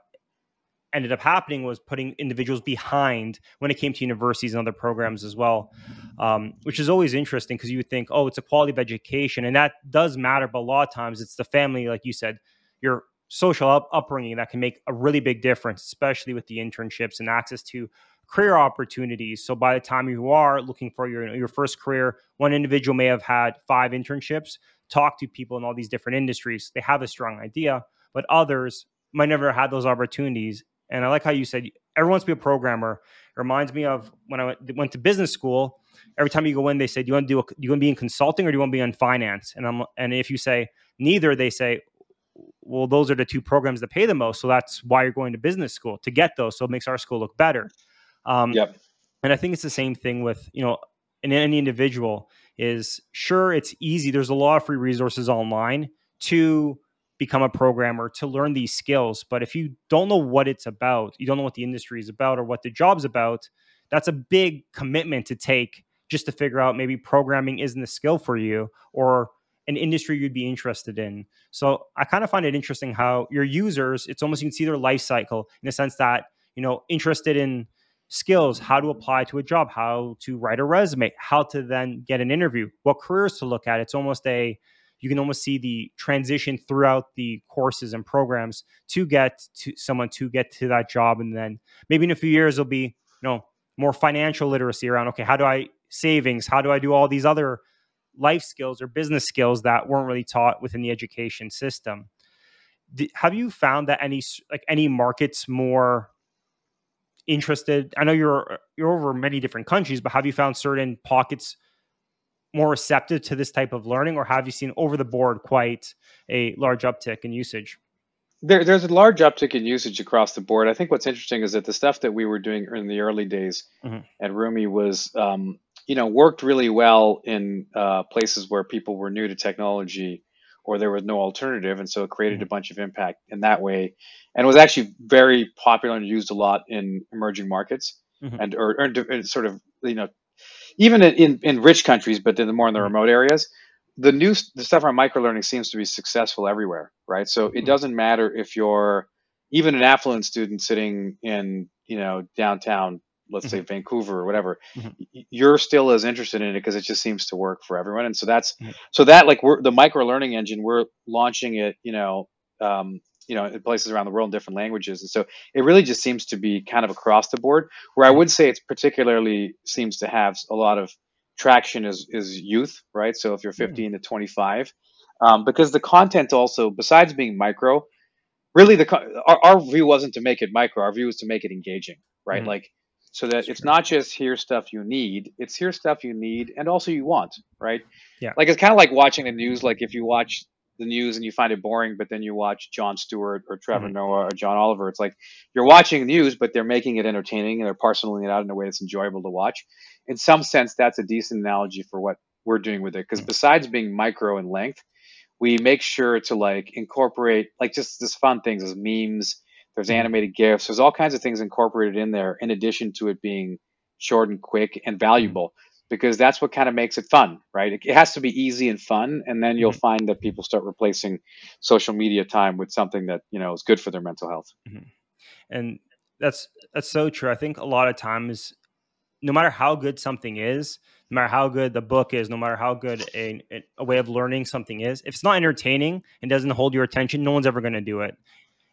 ended up happening was putting individuals behind when it came to universities and other programs as well, um, which is always interesting because you would think, oh, it's a quality of education, and that does matter. But a lot of times, it's the family, like you said, your social up- upbringing that can make a really big difference, especially with the internships and access to career opportunities. So by the time you are looking for your your first career, one individual may have had five internships, talk to people in all these different industries. They have a strong idea, but others might never have had those opportunities and I like how you said everyone wants to be a programmer. It reminds me of when I went, went to business school. Every time you go in, they say, "Do you want to do? A, do you want to be in consulting or do you want to be in finance?" And I'm and if you say neither, they say, "Well, those are the two programs that pay the most, so that's why you're going to business school to get those. So it makes our school look better." Um, yep. And I think it's the same thing with you know, in any individual is sure it's easy. There's a lot of free resources online to become a programmer to learn these skills. But if you don't know what it's about, you don't know what the industry is about or what the job's about, that's a big commitment to take just to figure out maybe programming isn't the skill for you or an industry you'd be interested in. So I kind of find it interesting how your users, it's almost you can see their life cycle in the sense that, you know, interested in skills, how to apply to a job, how to write a resume, how to then get an interview, what careers to look at. It's almost a you can almost see the transition throughout the courses and programs to get to someone to get to that job and then maybe in a few years there'll be you know more financial literacy around okay how do i savings how do i do all these other life skills or business skills that weren't really taught within the education system have you found that any like any markets more interested i know you're you're over many different countries but have you found certain pockets more receptive to this type of learning, or have you seen over the board quite a large uptick in usage? There, there's a large uptick in usage across the board. I think what's interesting is that the stuff that we were doing in the early days mm-hmm. at Rumie was, um, you know, worked really well in uh, places where people were new to technology or there was no alternative, and so it created mm-hmm. a bunch of impact in that way, and was actually very popular and used a lot in emerging markets mm-hmm. and or, or, sort of you know even in, in rich countries, but then more in the mm-hmm. remote areas, the new the stuff around microlearning seems to be successful everywhere, right? So it mm-hmm. doesn't matter if you're even an affluent student sitting in you know downtown, let's say mm-hmm. Vancouver or whatever, mm-hmm. you're still as interested in it because it just seems to work for everyone. And so that's mm-hmm. so that like we're the micro learning engine, we're launching it, you know, um, you know in places around the world in different languages and so it really just seems to be kind of across the board where i would say it's particularly seems to have a lot of traction is is youth, right? So if you're 15 to 25, um, because the content also, besides being micro, really the our, our view wasn't to make it micro. Our view was to make it engaging, right? Mm-hmm. Like so that it's not just here's stuff you need, it's here's stuff you need and also you want, right? Yeah. Like it's kind of like watching the news. Like if you watch the news and you find it boring, but then you watch Jon Stewart or Trevor mm-hmm. Noah or John Oliver, it's like you're watching the news, but they're making it entertaining and they're parceling it out in a way that's enjoyable to watch. In some sense, that's a decent analogy for what we're doing with it. Because mm-hmm. besides being micro in length, we make sure to like incorporate like just this fun things as memes. There's mm-hmm. animated gifs. There's all kinds of things incorporated in there, in addition to it being short and quick and valuable because that's what kind of makes it fun, right? It, it has to be easy and fun, and then you'll mm-hmm. find that people start replacing social media time with something that you know is good for their mental health. Mm-hmm. And that's that's so true. I think a lot of times, no matter how good something is, no matter how good the book is, no matter how good a, a way of learning something is, if it's not entertaining and doesn't hold your attention, no one's ever going to do it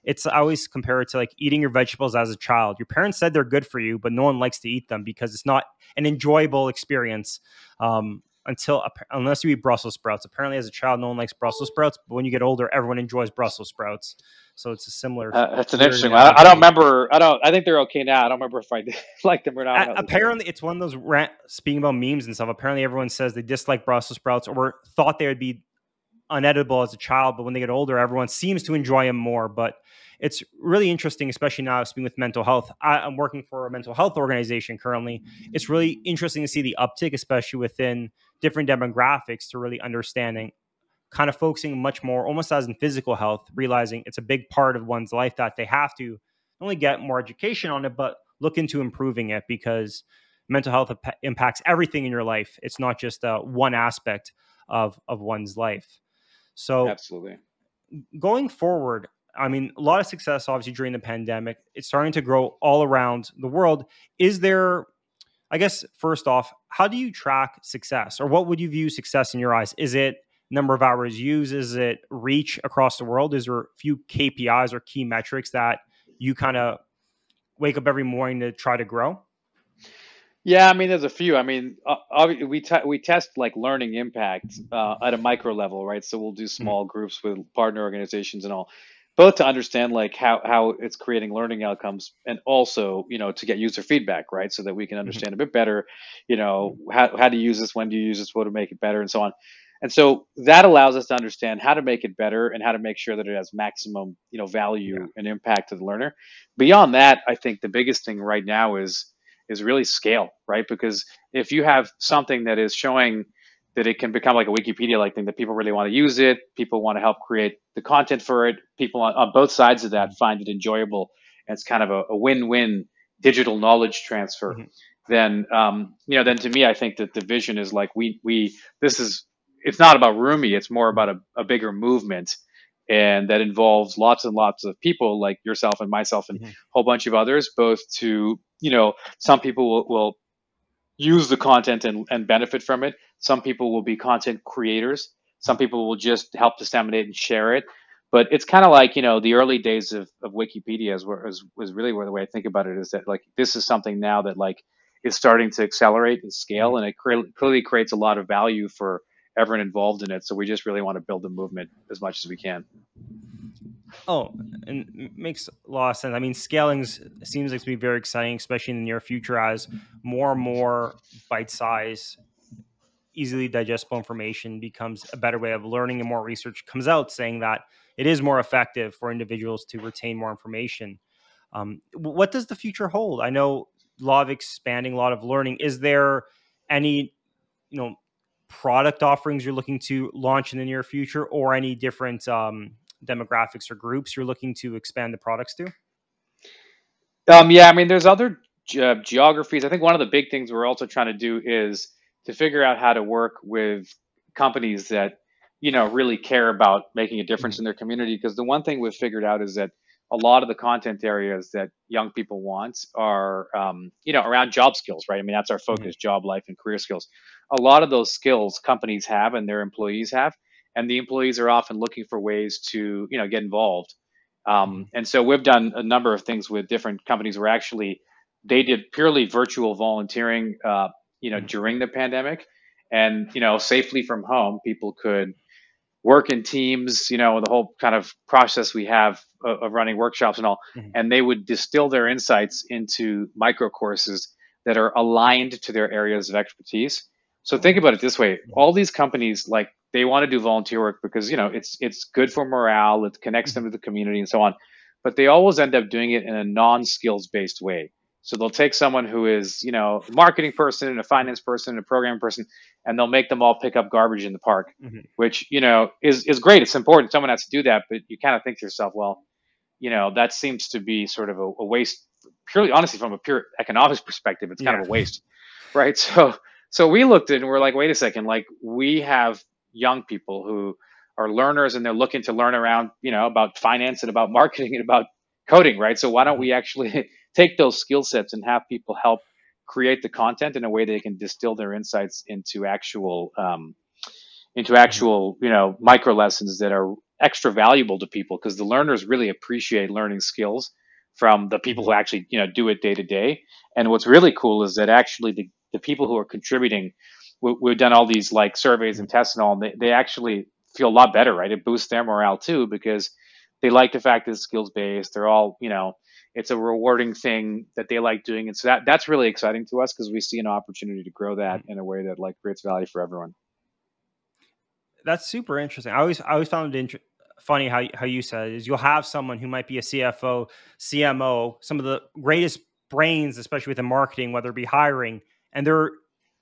it's I always compare it to like eating your vegetables as a child. Your parents said they're good for you, but no one likes to eat them because it's not an enjoyable experience. Um, until unless you eat Brussels sprouts. Apparently, as a child, no one likes Brussels sprouts, but when you get older, everyone enjoys Brussels sprouts. So it's a similar. Uh, that's an interesting one. I, don't remember. I don't. I think they're okay now. I don't remember if I like them or not. Uh, apparently, it's one of those rant, speaking about memes and stuff. Apparently, everyone says they dislike Brussels sprouts or thought they would be unedible as a child, but when they get older, everyone seems to enjoy them more. But it's really interesting, especially now speaking with mental health. I, am working for a mental health organization currently. It's really interesting to see the uptick, especially within different demographics, to really understanding, kind of focusing much more, almost as in physical health, realizing it's a big part of one's life that they have to not only get more education on it, but look into improving it because mental health impacts everything in your life. It's not just uh, one aspect of of one's life. So absolutely. Going forward, I mean, a lot of success obviously during the pandemic. It's starting to grow all around the world. Is there, I guess, first off, how do you track success or what would you view success in your eyes? Is it number of hours used? Is it reach across the world? Is there a few KPIs or key metrics that you kind of wake up every morning to try to grow? Yeah, I mean, there's a few. I mean, uh, we te- we test like learning impact uh, at a micro level, right? So we'll do mm-hmm. small groups with partner organizations and all both to understand like how how it's creating learning outcomes and also you know to get user feedback right so that we can mm-hmm. understand a bit better you know how, how to use this when do you use this what to make it better and so on and so that allows us to understand how to make it better and how to make sure that it has maximum you know value yeah. and impact to the learner beyond that i think the biggest thing right now is is really scale right because if you have something that is showing that it can become like a Wikipedia like thing that people really want to use it. People want to help create the content for it. People on, on both sides of that find it enjoyable. And it's kind of a, a win-win digital knowledge transfer. Mm-hmm. Then, um, you know, then to me, I think that the vision is like we we this is it's not about Rumie. It's more about a, a bigger movement, and that involves lots and lots of people like yourself and myself and mm-hmm. a whole bunch of others. Both to you know, some people will, will use the content and, and benefit from it. Some people will be content creators. Some people will just help disseminate and share it. But it's kind of like, you know, the early days of, of Wikipedia is, where, is, was really where the way I think about it is that like this is something now that like is starting to accelerate and scale and it cre- clearly creates a lot of value for everyone involved in it. So we just really want to build the movement as much as we can. Oh, and makes a lot of sense. I mean, scaling seems like to be very exciting, especially in the near future, as more and more bite-size, easily digestible information becomes a better way of learning, and more research comes out saying that it is more effective for individuals to retain more information. Um, what does the future hold? I know a lot of expanding, a lot of learning. Is there any, you know, product offerings you're looking to launch in the near future, or any different um, demographics or groups you're looking to expand the products to? Um, yeah, I mean, there's other ge- geographies. I think one of the big things we're also trying to do is to figure out how to work with companies that you know really care about making a difference mm-hmm. in their community. Because the one thing we've figured out is that a lot of the content areas that young people want are um, you know around job skills, right? I mean, that's our focus: mm-hmm. job, life, and career skills. A lot of those skills companies have and their employees have and the employees are often looking for ways to you know get involved. Um, mm-hmm. and so we've done a number of things with different companies where actually they did purely virtual volunteering uh, you know, mm-hmm. during the pandemic, and you know, safely from home, people could work in teams, you know, the whole kind of process we have of, of running workshops and all, mm-hmm. and they would distill their insights into micro courses that are aligned to their areas of expertise. So think about it this way: mm-hmm. all these companies, like they want to do volunteer work because you know it's it's good for morale, it connects them to the community, and so on. But they always end up doing it in a non-skills based way. So they'll take someone who is, you know, a marketing person and a finance person and a programming person, and they'll make them all pick up garbage in the park, mm-hmm. which, you know, is, is great. It's important. Someone has to do that, but you kind of think to yourself, well, you know, that seems to be sort of a, a waste purely, honestly, from a pure economics perspective, it's kind yeah. of a waste, right? So, so we looked at it and we're like, wait a second, like we have young people who are learners and they're looking to learn around, you know, about finance and about marketing and about coding, right? So why don't we actually take those skill sets and have people help create the content in a way they can distill their insights into actual um, into actual you know micro lessons that are extra valuable to people because the learners really appreciate learning skills from the people who actually you know do it day to day and what's really cool is that actually the, the people who are contributing we, we've done all these like surveys and tests and all and they, they actually feel a lot better right? It boosts their morale too because they like the fact that it's skills based they're all you know it's a rewarding thing that they like doing. And so that that's really exciting to us because we see an opportunity to grow that in a way that like creates value for everyone. That's super interesting. I always i always found it inter- funny how, how you said is you'll have someone who might be a cfo cmo some of the greatest brains especially within marketing whether it be hiring and they're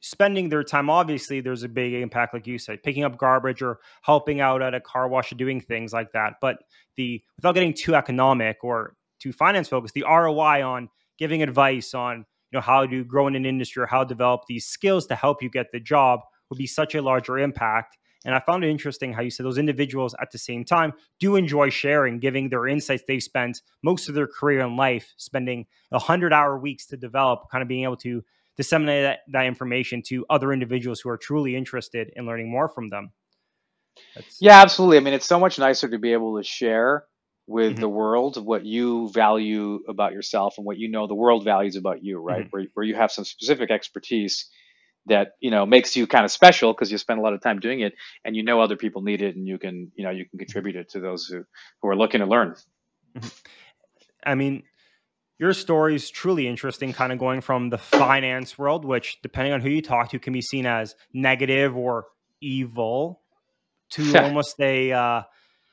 spending their time obviously there's a big impact like you said picking up garbage or helping out at a car wash or doing things like that but the without getting too economic or too finance focused the ROI on giving advice on you know how to grow in an industry or how to develop these skills to help you get the job would be such a larger impact. And I found it interesting how you said those individuals at the same time do enjoy sharing, giving their insights they've spent most of their career in life, spending 100 hour weeks to develop, kind of being able to disseminate that, that information to other individuals who are truly interested in learning more from them. That's... Yeah, absolutely. I mean, it's so much nicer to be able to share with mm-hmm. the world what you value about yourself and what you know the world values about you right mm-hmm. where, where you have some specific expertise that you know makes you kind of special because you spend a lot of time doing it and you know other people need it and you can you know you can contribute it to those who, who are looking to learn mm-hmm. i mean your story is truly interesting kind of going from the finance world which depending on who you talk to can be seen as negative or evil to almost a uh,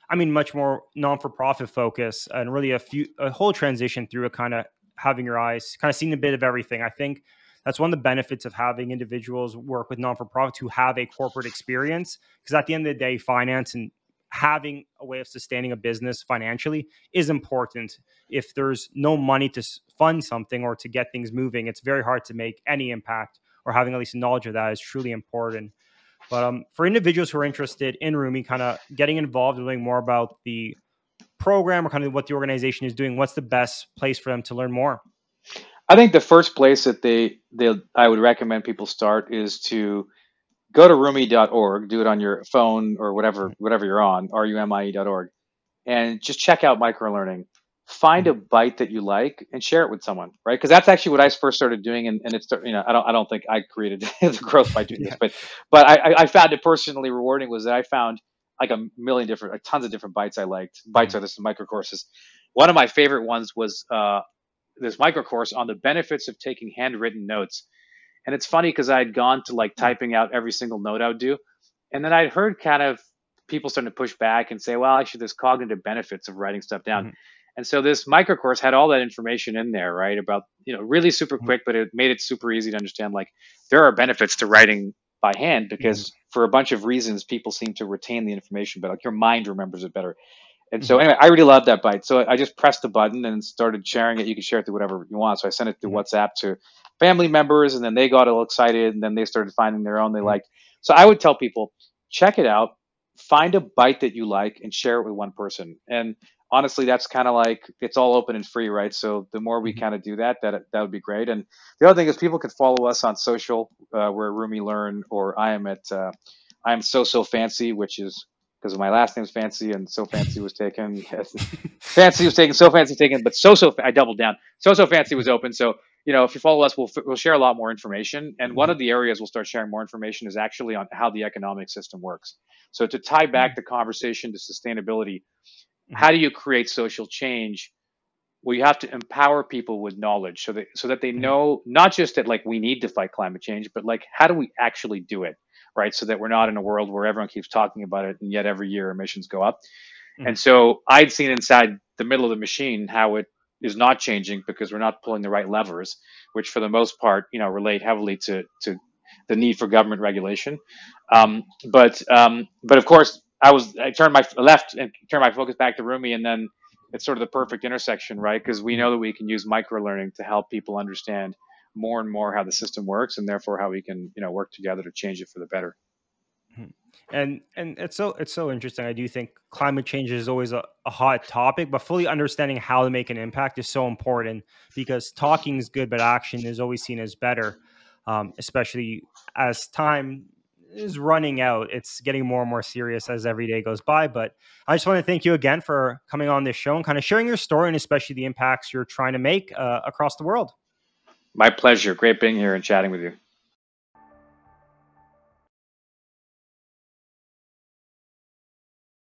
I mean, much more non for profit focus and really a few a whole transition through a kind of having your eyes kind of seeing a bit of everything. I think that's one of the benefits of having individuals work with non for profits who have a corporate experience because at the end of the day, finance and having a way of sustaining a business financially is important. If there's no money to fund something or to get things moving, it's very hard to make any impact. Or having at least knowledge of that is truly important. But um, for individuals who are interested in Rumie, kind of getting involved and learning more about the program or kind of what the organization is doing, what's the best place for them to learn more? I think the first place that they they I would recommend people start is to go to rumie.org, do it on your phone or whatever whatever you're on, rumie.org, and just check out microlearning find a bite that you like and share it with someone, right? Because that's actually what I first started doing, and, and it's you know I don't I don't think I created the growth by doing yeah. this, but but I, I found it personally rewarding was that I found like a million different like tons of different bites I liked. Bites mm-hmm. are this micro courses. One of my favorite ones was uh, this micro course on the benefits of taking handwritten notes, and it's funny because I had gone to like mm. typing out every single note I would do, and then I'd heard kind of people starting to push back and say, well, actually, there's cognitive benefits of writing stuff down. Mm-hmm. And so this micro course had all that information in there, right? About, you know, really super mm-hmm. quick, but it made it super easy to understand. Like there are benefits to writing by hand because mm-hmm. for a bunch of reasons, people seem to retain the information, but like your mind remembers it better. And so mm-hmm. anyway, I really loved that bite. So I just pressed the button and started sharing it. You can share it to whatever you want. So I sent it through mm-hmm. WhatsApp to family members and then they got all excited and then they started finding their own they mm-hmm. liked. So I would tell people, check it out, find a bite that you like and share it with one person. And honestly, that's kind of like it's all open and free, right? So the more we mm-hmm. kind of do that, that that would be great. And the other thing is people can follow us on social. Uh, we're Rumie Learn, or I am at uh, I am so so fancy, which is because my last name's fancy and so fancy was taken. fancy was taken, so fancy taken, but so so I doubled down. So so fancy was open. So you know, if you follow us, we'll we'll share a lot more information. And one mm-hmm. of the areas we'll start sharing more information is actually on how the economic system works. So to tie back mm-hmm. the conversation to sustainability, mm-hmm. how do you create social change? Well, you have to empower people with knowledge so that so that they know not just that like we need to fight climate change, but like how do we actually do it, right? So that we're not in a world where everyone keeps talking about it and yet every year emissions go up. Mm-hmm. And so I'd seen inside the middle of the machine how it is not changing because we're not pulling the right levers, which for the most part, you know, relate heavily to to the need for government regulation. Um, but um, but of course, I was I turned my left and turned my focus back to Rumie, and then it's sort of the perfect intersection, right? Because we know that we can use micro learning to help people understand more and more how the system works, and therefore how we can you know work together to change it for the better and and it's so it's so interesting i do think climate change is always a, a, hot topic but fully understanding how to make an impact is so important because talking is good but action is always seen as better um, especially as time is running out it's getting more and more serious as every day goes by but i just want to thank you again for coming on this show and kind of sharing your story and especially the impacts you're trying to make uh, across the world. My pleasure great being here and chatting with you